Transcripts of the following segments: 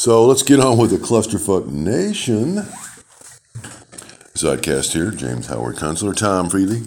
So let's get on with the Clusterfuck Nation. Zeitcast here, James Howard Kunstler, Tom Friedley,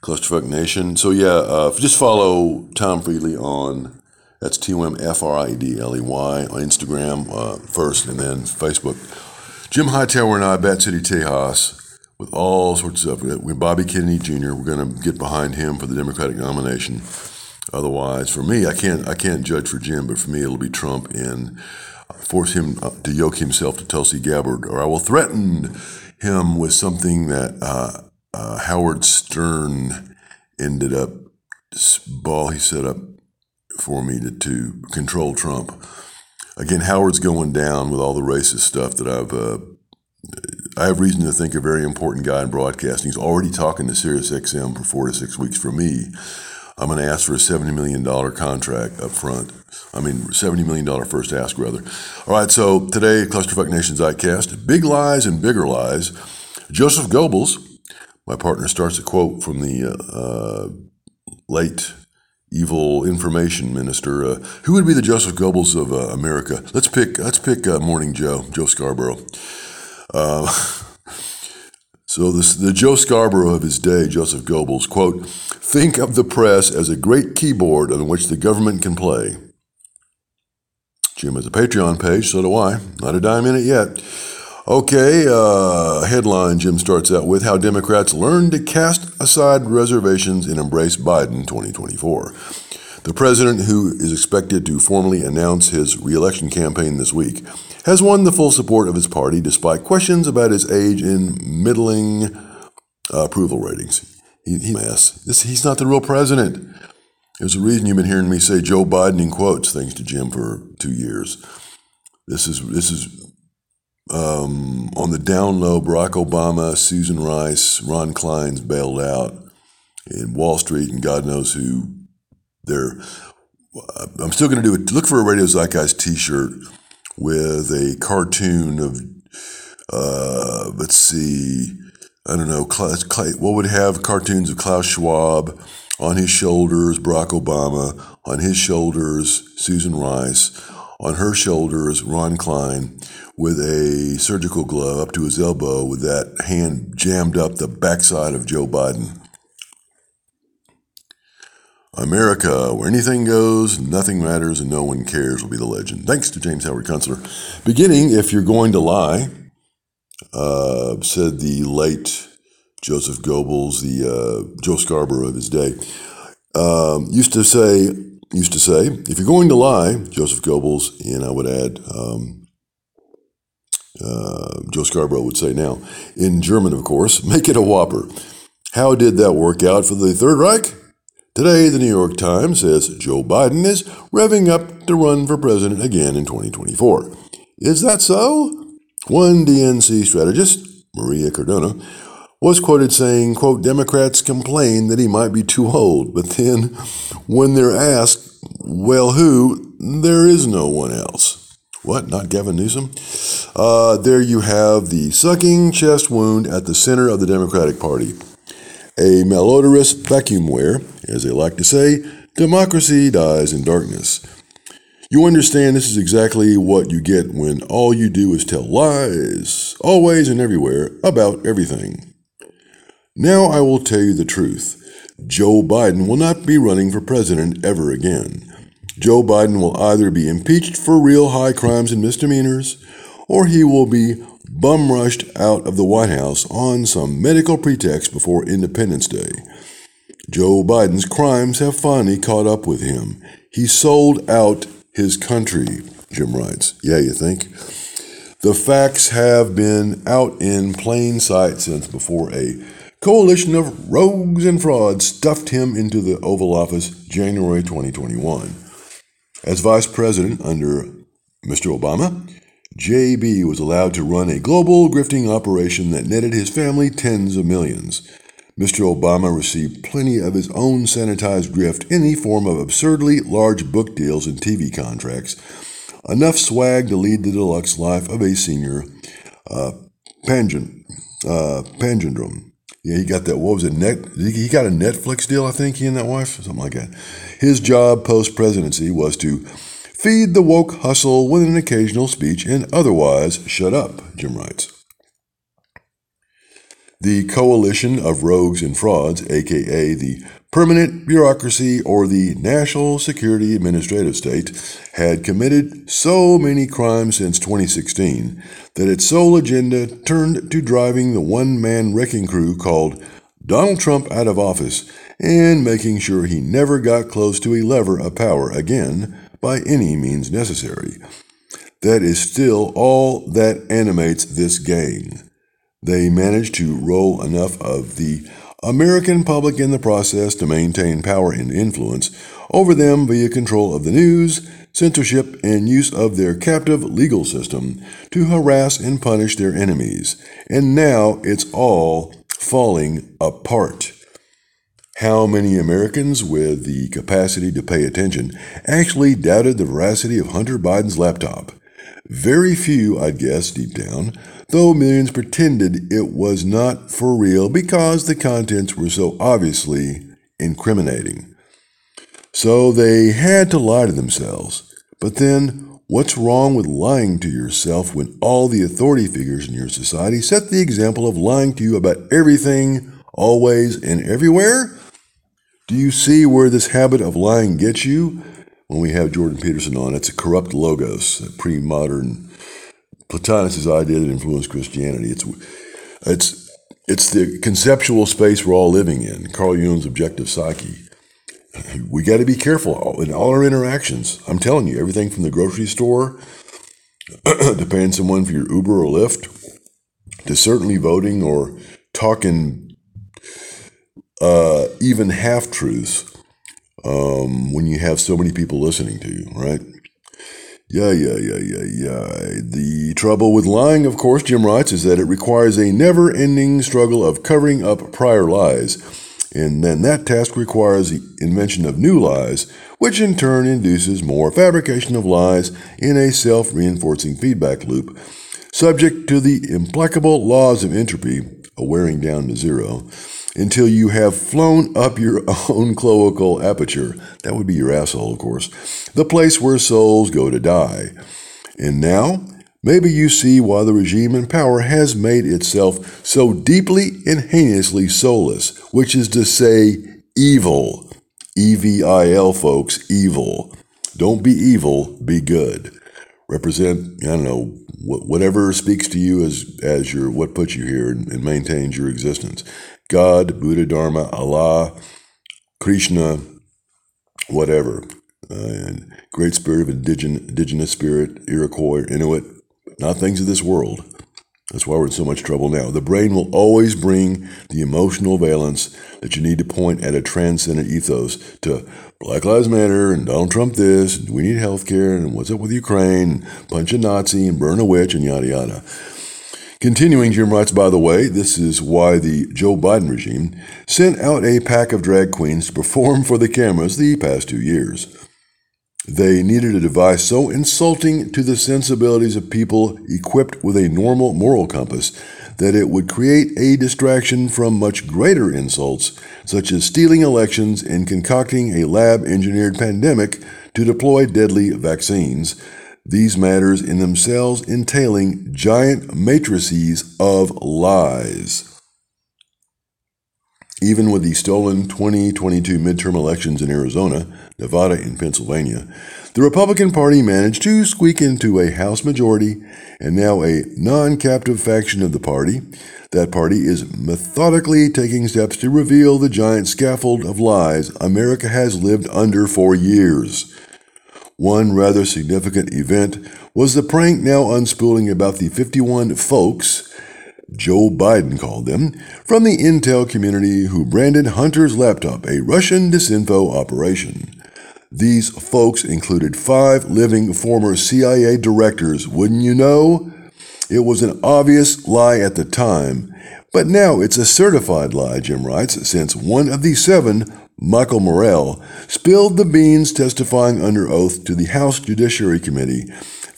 Clusterfuck Nation. So yeah, uh, just follow Tom Friedley on that's T O M F R I E D L E Y on Instagram uh, first, and then Facebook. Jim Hightower and I, Bat City Tejas, with all sorts of stuff. With Bobby Kennedy Jr., we're going to get behind him for the Democratic nomination. Otherwise, for me, I can't I can't judge for Jim, but for me, it'll be Trump and force him uh, to yoke himself to Tulsi Gabbard, or I will threaten him with something that uh, uh, Howard Stern ended up ball he set up for me to, to control Trump. Again, Howard's going down with all the racist stuff that I've. Uh, I have reason to think a very important guy in broadcasting. He's already talking to SiriusXM for four to six weeks for me. I'm going to ask for a $70 million contract up front. I mean, $70 million first ask, rather. All right, so today, Clusterfuck Nation's Zeitcast, Big Lies and Bigger Lies. Joseph Goebbels, my partner, starts a quote from the uh, uh, late evil information minister. Uh, who would be the Joseph Goebbels of uh, America? Let's pick. Let's pick uh, Morning Joe, Joe Scarborough. Uh, so this, the Joe Scarborough of his day, Joseph Goebbels, quote: "Think of the press as a great keyboard on which the government can play." Jim has a Patreon page, so do I. Not a dime in it yet. Okay, uh, headline Jim starts out with How Democrats Learn to Cast Aside Reservations and Embrace Biden 2024. The president, who is expected to formally announce his reelection campaign this week, has won the full support of his party despite questions about his age and middling uh, approval ratings. He, he. This, he's not the real president. There's a reason you've been hearing me say Joe Biden in quotes, thanks to Jim, for two years. This is this is um, on the down low, Barack Obama, Susan Rice, Ron Klain's bailed out, in Wall Street, and God knows who. They're. I'm still going to do it. Look for a Radio Zeitgeist T-shirt with a cartoon of. Uh, let's see. I don't know. What would have cartoons of Klaus Schwab on his shoulders? Barack Obama on his shoulders. Susan Rice on her shoulders. Ron Klain with a surgical glove up to his elbow with that hand jammed up the backside of Joe Biden. America, where anything goes, nothing matters, and no one cares, will be the legend. Thanks to James Howard Kunstler. Beginning, if you're going to lie, uh, said the late Joseph Goebbels, the uh, Joe Scarborough of his day, um, used to say, used to say, if you're going to lie, Joseph Goebbels, and I would add um, uh, Joe Scarborough would say now, in German, of course, make it a whopper. How did that work out for the Third Reich? Today, the New York Times says Joe Biden is revving up to run for president again in 2024. Is that so? One DNC strategist, Maria Cardona, was quoted saying, quote, Democrats complain that he might be too old, but then when they're asked, well, who, there is no one else. What? Not Gavin Newsom? Uh, there you have the sucking chest wound at the center of the Democratic Party. A malodorous vacuumware, as they like to say, democracy dies in darkness. You understand this is exactly what you get when all you do is tell lies, always and everywhere, about everything. Now I will tell you the truth. Joe Biden will not be running for president ever again. Joe Biden will either be impeached for real high crimes and misdemeanors, or he will be bum rushed out of the White House on some medical pretext before Independence Day. Joe Biden's crimes have finally caught up with him. He sold out his country, Jim writes. Yeah, you think? The facts have been out in plain sight since before a coalition of rogues and frauds stuffed him into the Oval Office January 2021. As vice president under Mr. Obama, JB was allowed to run a global grifting operation that netted his family tens of millions. Mr. Obama received plenty of his own sanitized grift in the form of absurdly large book deals and TV contracts, enough swag to lead the deluxe life of a senior uh, Pangent, uh, Yeah, he got that. What was it? Net? He got a Netflix deal, I think. He and that wife, something like that. His job post presidency was to feed the woke hustle with an occasional speech, and otherwise shut up, Jim writes. The coalition of rogues and frauds, aka the permanent bureaucracy or the national security administrative state, had committed so many crimes since 2016 that its sole agenda turned to driving the one man wrecking crew called Donald Trump out of office and making sure he never got close to a lever of power again by any means necessary. That is still all that animates this gang. They managed to roll enough of the American public in the process to maintain power and influence over them via control of the news, censorship, and use of their captive legal system to harass and punish their enemies. And now it's all falling apart. How many Americans with the capacity to pay attention actually doubted the veracity of Hunter Biden's laptop? Very few, I'd guess, deep down, though millions pretended it was not for real because the contents were so obviously incriminating. So they had to lie to themselves. But then, what's wrong with lying to yourself when all the authority figures in your society set the example of lying to you about everything, always, and everywhere? Do you see where this habit of lying gets you? When we have Jordan Peterson on, it's a corrupt logos, a pre modern Plotinus' idea that influenced Christianity. It's it's it's the conceptual space we're all living in. Carl Jung's objective psyche. We got to be careful in all our interactions. I'm telling you, everything from the grocery store to paying someone for your Uber or Lyft to certainly voting or talking uh, even half truths um, when you have so many people listening to you, right? Yeah, yeah, yeah, yeah, yeah. The trouble with lying, of course, Jim writes, is that it requires a never ending struggle of covering up prior lies. And then that task requires the invention of new lies, which in turn induces more fabrication of lies in a self reinforcing feedback loop, subject to the implacable laws of entropy, a wearing down to zero, until you have flown up your own cloacal aperture. That would be your asshole, of course. The place where souls go to die. And now, maybe you see why the regime in power has made itself so deeply and heinously soulless, which is to say, evil. E V I L, folks, evil. Don't be evil, be good. Represent, I don't know, whatever speaks to you as, as your, what puts you here and, and maintains your existence. God, Buddha, Dharma, Allah, Krishna, whatever. Uh, great spirit of indigenous, indigenous spirit, Iroquois, Inuit, not things of this world. That's why we're in so much trouble now. The brain will always bring the emotional valence that you need to point at a transcendent ethos to Black Lives Matter and Donald Trump this, and we need health care, and what's up with Ukraine, punch a Nazi and burn a witch, and yada yada. Continuing, Jim writes, by the way, this is why the Joe Biden regime sent out a pack of drag queens to perform for the cameras the past two years. They needed a device so insulting to the sensibilities of people equipped with a normal moral compass that it would create a distraction from much greater insults, such as stealing elections and concocting a lab engineered pandemic to deploy deadly vaccines these matters in themselves entailing giant matrices of lies. Even with the stolen 2022 midterm elections in Arizona, Nevada, and Pennsylvania, the Republican Party managed to squeak into a House majority and now a non captive faction of the party. That party is methodically taking steps to reveal the giant scaffold of lies America has lived under for years. One rather significant event was the prank now unspooling about the 51 folks, Joe Biden called them, from the intel community who branded Hunter's laptop a Russian disinfo operation. These folks included five living former CIA directors, wouldn't you know? It was an obvious lie at the time, but now it's a certified lie, Jim writes, since one of the seven Michael Morell, spilled the beans testifying under oath to the House Judiciary Committee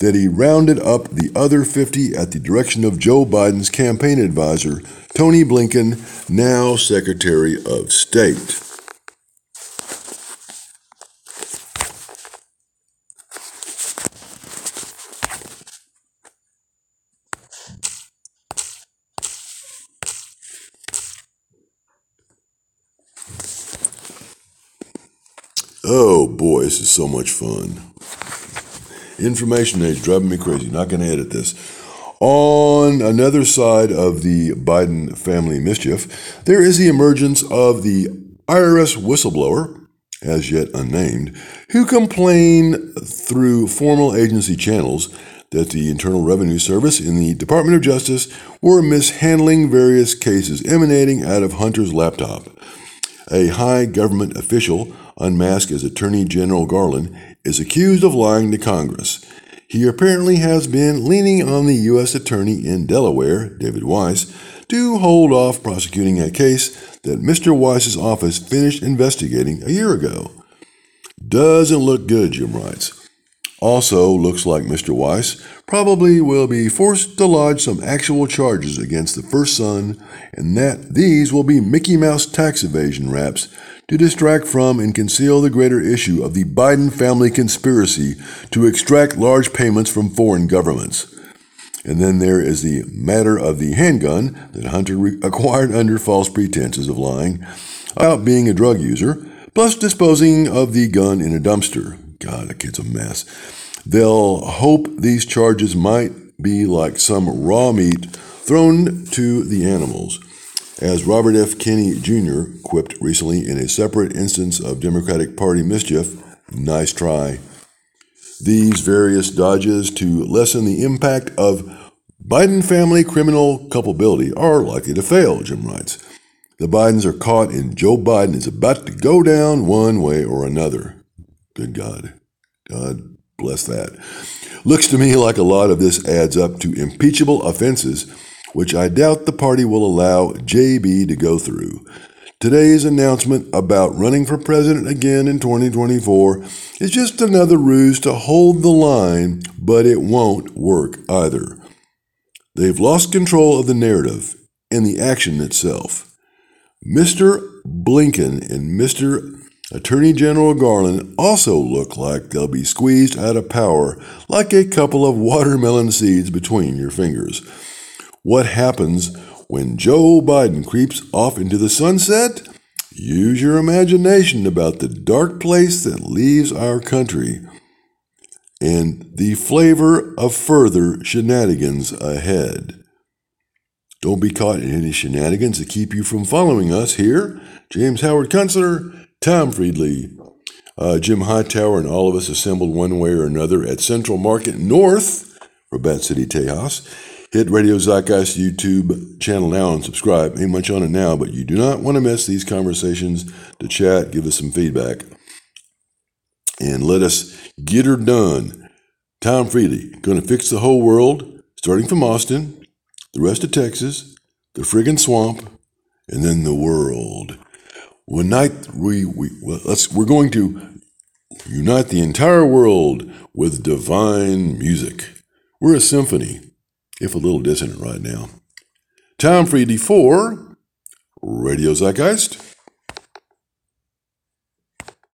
that he rounded up the other 50 at the direction of Joe Biden's campaign advisor, Tony Blinken, now Secretary of State. Oh boy, this is so much fun. Information age driving me crazy. Not going to edit this. On another side of the Biden family mischief, there is the emergence of the IRS whistleblower, as yet unnamed, who complained through formal agency channels that the Internal Revenue Service and the Department of Justice were mishandling various cases emanating out of Hunter's laptop. A high government official, unmasked as Attorney General Garland, is accused of lying to Congress. He apparently has been leaning on the U.S. Attorney in Delaware, David Weiss, to hold off prosecuting a case that Mr. Weiss's office finished investigating a year ago. Doesn't look good, Jim writes. Also, looks like Mr. Weiss probably will be forced to lodge some actual charges against the first son, and that these will be Mickey Mouse tax evasion raps to distract from and conceal the greater issue of the Biden family conspiracy to extract large payments from foreign governments. And then there is the matter of the handgun that Hunter re- acquired under false pretenses of lying about being a drug user, plus disposing of the gun in a dumpster. God, that kid's a mess. They'll hope these charges might be like some raw meat thrown to the animals. As Robert F. Kennedy Jr. quipped recently in a separate instance of Democratic Party mischief, nice try. These various dodges to lessen the impact of Biden family criminal culpability are likely to fail, Jim writes. The Bidens are caught, and Joe Biden is about to go down one way or another. Good God. God bless that. Looks to me like a lot of this adds up to impeachable offenses, which I doubt the party will allow JB to go through. Today's announcement about running for president again in 2024 is just another ruse to hold the line, but it won't work either. They've lost control of the narrative and the action itself. Mr. Blinken and Mr. Attorney General Garland also look like they'll be squeezed out of power like a couple of watermelon seeds between your fingers. What happens when Joe Biden creeps off into the sunset? Use your imagination about the dark place that leaves our country and the flavor of further shenanigans ahead. Don't be caught in any shenanigans that keep you from following us here. James Howard Kunstler Tom Friedley, uh, Jim Hightower, and all of us assembled one way or another at Central Market North for Bat City Tejas. Hit Radio Zeitgeist YouTube channel now and subscribe. Ain't much on it now, but you do not want to miss these conversations to chat, give us some feedback, and let us get her done. Tom Friedley, going to fix the whole world, starting from Austin, the rest of Texas, the friggin' swamp, and then the world. Unite, we, we, let's, we're going to unite the entire world with divine music. We're a symphony, if a little dissonant right now. Friedley for Radio Zeitgeist.